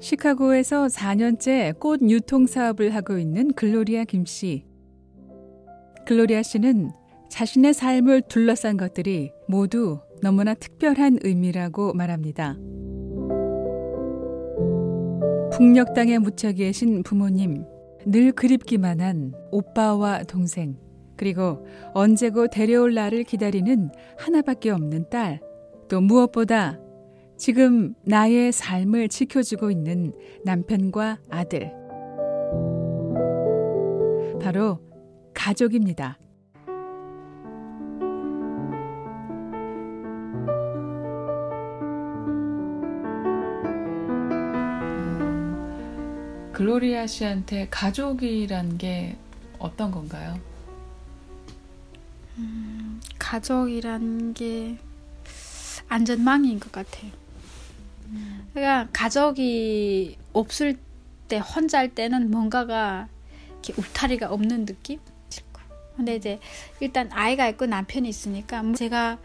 시카고에서 4년째 꽃 유통 사업을 하고 있는 글로리아 김 씨. 글로리아 씨는 자신의 삶을 둘러싼 것들이 모두 너무나 특별한 의미라고 말합니다. 북녘 땅에 묻혀 계신 부모님, 늘 그립기만 한 오빠와 동생, 그리고 언제고 데려올 날을 기다리는 하나밖에 없는 딸, 또 무엇보다 지금 나의 삶을 지켜주고 있는 남편과 아들. 바로 가족입니다. 글로리아 씨한테 가족이란 게 어떤 건가요? 음, 가족이란 게 안전망인 것 같아요. 음. 그러니까 가족이 없을 때 혼자일 때는 뭔가가 이렇게 울타리가 없는 느낌? 근데 이제 일단 아이가 있고 남편이 있으니까 뭐 제가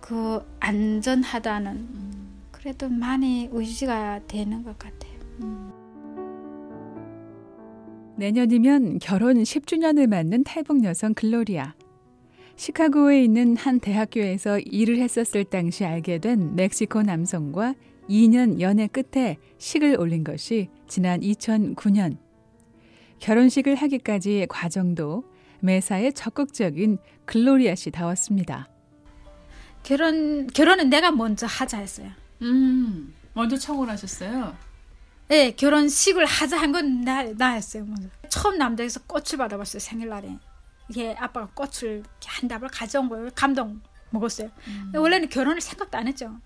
그 안전하다는 음. 그래도 많이 의지가 되는 것 같아요. 음. 내년이면 결혼 10주년을 맞는 탈북 여성 글로리아. 시카고에 있는 한 대학교에서 일을 했었을 당시 알게 된 멕시코 남성과 2년 연애 끝에 식을 올린 것이 지난 2009년. 결혼식을 하기까지의 과정도 매사에 적극적인 글로리아 씨 다웠습니다. 결혼 결혼은 내가 먼저 하자 했어요. 음, 먼저 청혼을 하셨어요? 네, 결혼식을 하자 한 건 나, 나였어요. 먼저. 처음 남자에서 꽃을 받아봤어요, 생일날에. 이게 아빠가 꽃을 한 답을 가져온 거예요. 감동 먹었어요. 음. 원래는 결혼을 생각도 안 했죠.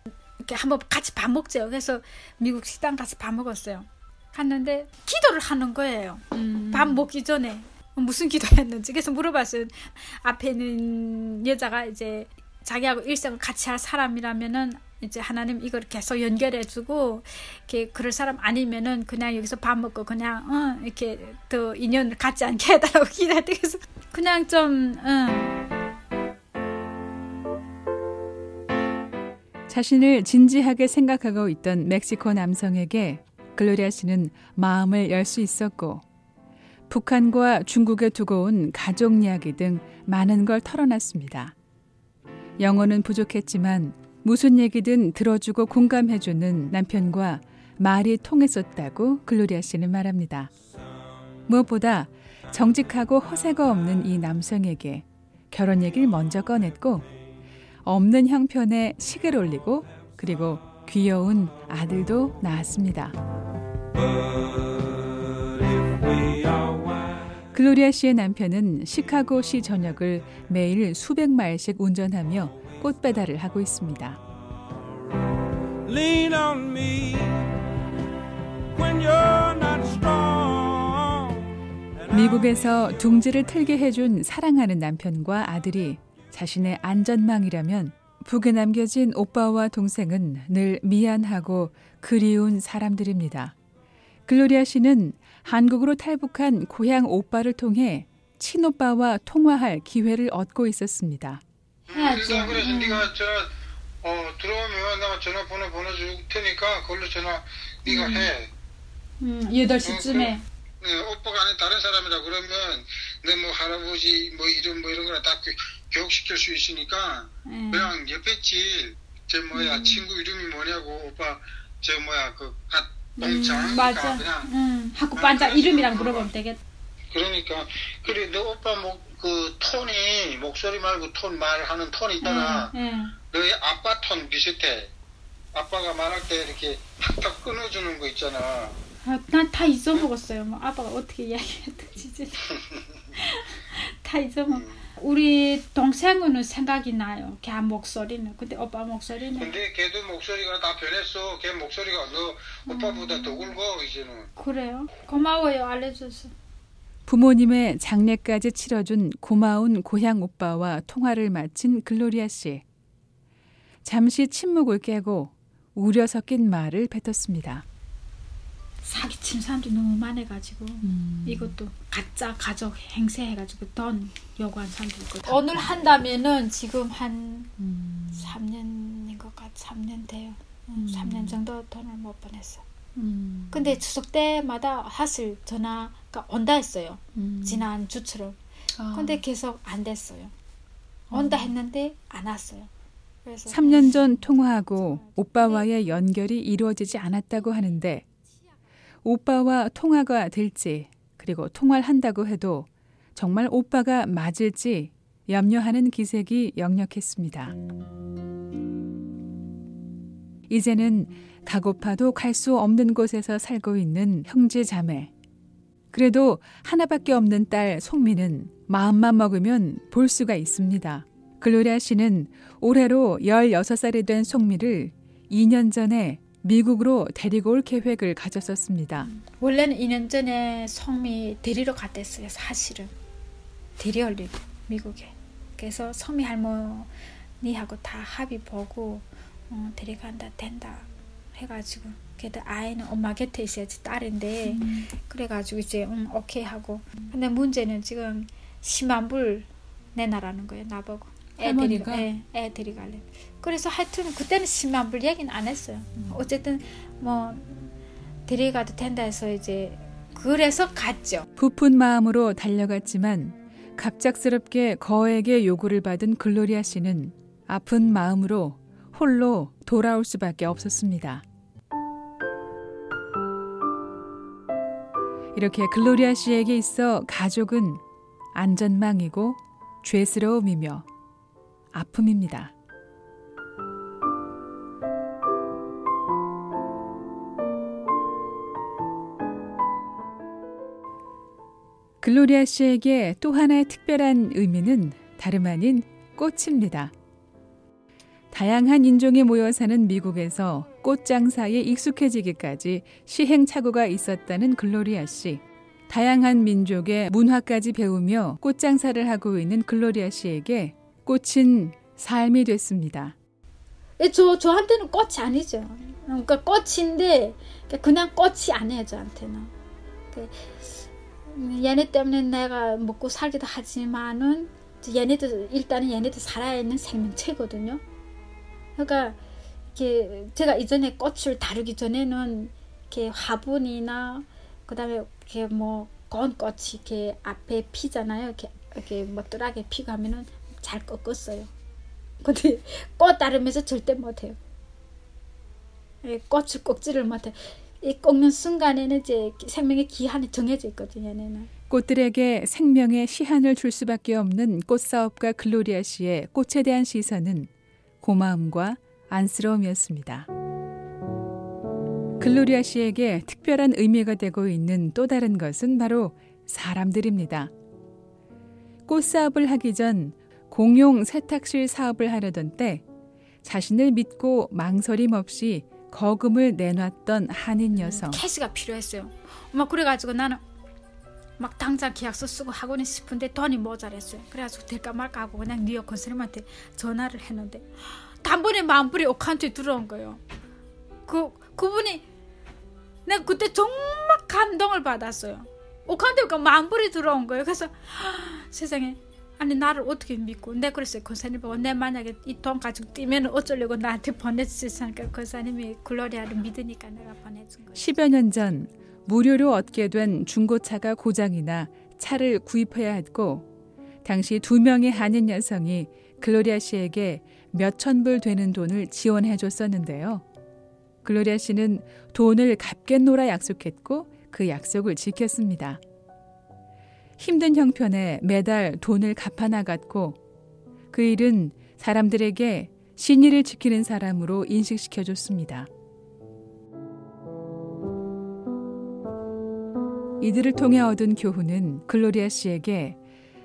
이렇게 한번 같이 밥 먹재요. 그래서 미국 식당 가서 밥 먹었어요. 갔는데 기도를 하는 거예요. 음. 밥 먹기 전에 무슨 기도했는지 그래서 물어봤어요. 앞에 있는 여자가 이제 자기하고 일생을 같이 할 사람이라면은 이제 하나님 이걸 계속 연결해주고 이렇게 그럴 사람 아니면은 그냥 여기서 밥 먹고 그냥 어, 이렇게 더 인연을 갖지 않게 해달라고 기도했대 그래서 그냥 좀 응. 자신을 진지하게 생각하고 있던 멕시코 남성에게 글로리아 씨는 마음을 열 수 있었고 북한과 중국에 두고 온 가족 이야기 등 많은 걸 털어놨습니다. 영어는 부족했지만 무슨 얘기든 들어주고 공감해주는 남편과 말이 통했었다고 글로리아 씨는 말합니다. 무엇보다 정직하고 허세가 없는 이 남성에게 결혼 얘기를 먼저 꺼냈고 없는 형편에 식을 올리고 그리고 귀여운 아들도 낳았습니다. 글로리아 씨의 남편은 시카고 시 전역을 매일 수백 마일씩 운전하며 꽃 배달을 하고 있습니다. 미국에서 둥지를 틀게 해준 사랑하는 남편과 아들이 자신의 안전망이라면 북에 남겨진 오빠와 동생은 늘 미안하고 그리운 사람들입니다. 글로리아 씨는 한국으로 탈북한 고향 오빠를 통해 친오빠와 통화할 기회를 얻고 있었습니다. 해야지. 그래서 그래서 음. 네가 전화 어 들어오면 내가 전화번호 보내줄 테니까 그걸로 전화 네가 음. 해. 음 8시쯤에. 어, 네, 오빠가 아닌 다른 사람이라 그러면 내 뭐 할아버지 뭐 이런 뭐 이런 거나 다 교육시킬 수 있으니까 음. 그냥 옆에 집제 뭐야 음. 친구 이름이 뭐냐고 오빠 저 뭐야 그갓 동창 음, 맞아. 그냥 음, 학교 반장 이름이랑 물어보면 되겠다. 그러니까 그래 너 오빠 뭐 그 톤이 목소리 말고 톤 말하는 톤이 있잖아. 응, 응. 너희 아빠 톤 비슷해. 아빠가 말할 때 이렇게 탁탁 끊어주는 거 있잖아. 아, 난다 잊어먹었어요. 뭐 아빠가 어떻게 이야기했든지 다 잊어먹. 음. 우리 동생은 생각이 나요. 걔 목소리는. 근데 오빠 목소리는. 근데 걔도 목소리가 다 변했어. 걔 목소리가 너 오빠보다 음. 더 굵어 이제는. 그래요? 고마워요 알려줘서. 부모님의 장례까지 치러준 고마운 고향 오빠와 통화를 마친 글로리아 씨. 잠시 침묵을 깨고 우려 섞인 말을 뱉었습니다. 사기친 사람들이 너무 많아가지고 음. 이것도 가짜 가족 행세해가지고 돈 요구한 사람도 있고 오늘 한다면은 지금 한 음. 3년인 것 같, 3년 돼요. 음. 3년 정도 돈을 못 보냈어. 음. 근데 추석 때마다 사실 전화가 온다 했어요. 음. 지난 주처럼. 아. 근데 계속 안 됐어요. 온다 어. 했는데 안 왔어요. 그래서 3년 전 통화하고 오빠와의 연결이 이루어지지 않았다고 하는데 오빠와 통화가 될지 그리고 통화를 한다고 해도 정말 오빠가 맞을지 염려하는 기색이 역력했습니다. 이제는 가고파도 갈 수 없는 곳에서 살고 있는 형제 자매. 그래도 하나밖에 없는 딸 송미는 마음만 먹으면 볼 수가 있습니다. 글로리아 씨는 올해로 16살이 된 송미를 2년 전에 미국으로 데리고 올 계획을 가졌었습니다. 원래는 2년 전에 송미 데리러 갔댔어요, 사실은. 데려올리고, 미국에. 그래서 송미 할머니하고 다 합의 보고 어, 데려간다, 된다 해가지고 그래도 아이는 엄마 곁에 있어야지 딸인데 음. 그래가지고 이제 음, 오케이 하고 근데 문제는 지금 10만 불 내놔라는 거예요 나보고 애들이 애, 애들이 갈래 그래서 하여튼 그때는 10만 불 얘기는 안 했어요 음. 어쨌든 뭐 데려가도 된다 해서 이제 그래서 갔죠 부푼 마음으로 달려갔지만 갑작스럽게 거액의 요구를 받은 글로리아 씨는 아픈 마음으로 홀로 돌아올 수밖에 없었습니다. 이렇게 글로리아 씨에게 있어 가족은 안전망이고 죄스러움이며 아픔입니다. 글로리아 씨에게 또 하나의 특별한 의미는 다름 아닌 꽃입니다. 다양한 인종이 모여 사는 미국에서 꽃 장사에 익숙해지기까지 시행착오가 있었다는 글로리아 씨. 다양한 민족의 문화까지 배우며 꽃 장사를 하고 있는 글로리아 씨에게 꽃은 삶이 됐습니다. 예, 저 저한테는 꽃이 아니죠. 그러니까 꽃인데 그냥 꽃이 아니에요 저한테는. 그, 얘네 때문에 내가 먹고 살기도 하지만은 얘네들 일단은 얘네들 살아있는 생명체거든요. 그러니까 이렇게 제가 이전에 꽃을 다루기 전에는 이렇게 화분이나 그다음에 이렇게 뭐 건꽃이 이렇게 앞에 피잖아요. 이렇게 이렇게 뭐 뚜하게 피고 하면은 잘 꺾었어요. 근데 꽃 다루면서 절대 못해요. 예, 꽃을 꺾지를 못해. 이 꺾는 순간에는 이제 생명의 기한이 정해져 있거든요. 얘네는. 꽃들에게 생명의 시한을 줄 수밖에 없는 꽃사업가 글로리아 씨의 꽃에 대한 시선은 고마움과 안쓰러움이었습니다. 글로리아 씨에게 특별한 의미가 되고 있는 또 다른 것은 바로 사람들입니다. 꽃사업을 하기 전 공용 세탁실 사업을 하려던 때 자신을 믿고 망설임 없이 거금을 내놨던 한인 여성. 캐시가 필요했어요. 막 그래가지고 나는 막 당장 계약서 쓰고 하고는 싶은데 돈이 모자랐어요. 그래가지고 될까 말까 하고 그냥 뉴욕 건설님한테 전화를 했는데 단번에 만불이 오칸트에 들어온 거예요. 그 그분이 내가 그때 정말 감동을 받았어요. 오칸트가 만불이 들어온 거예요. 그래서 세상에 아니 나를 어떻게 믿고 내 그랬어요 권사님 보고 내 만약에 이 돈 가지고 뛰면 어쩌려고 나한테 보내주셨으니까 권사님이 글로리아를 믿으니까 내가 보내준 거예요 10여 년 전 무료로 얻게 된 중고차가 고장이나 차를 구입해야 했고 당시 두 명의 한인 여성이 글로리아 씨에게 몇천 불 되는 돈을 지원해 줬었는데요. 글로리아 씨는 돈을 갚겠노라 약속했고 그 약속을 지켰습니다. 힘든 형편에 매달 돈을 갚아 나갔고 그 일은 사람들에게 신의를 지키는 사람으로 인식시켜 줬습니다. 이들을 통해 얻은 교훈은 글로리아 씨에게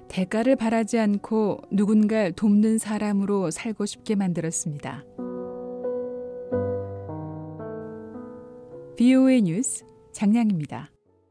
대가를 바라지 않고 누군가를 돕는 사람으로 살고 싶게 만들었습니다. BOA 뉴스 장량입니다.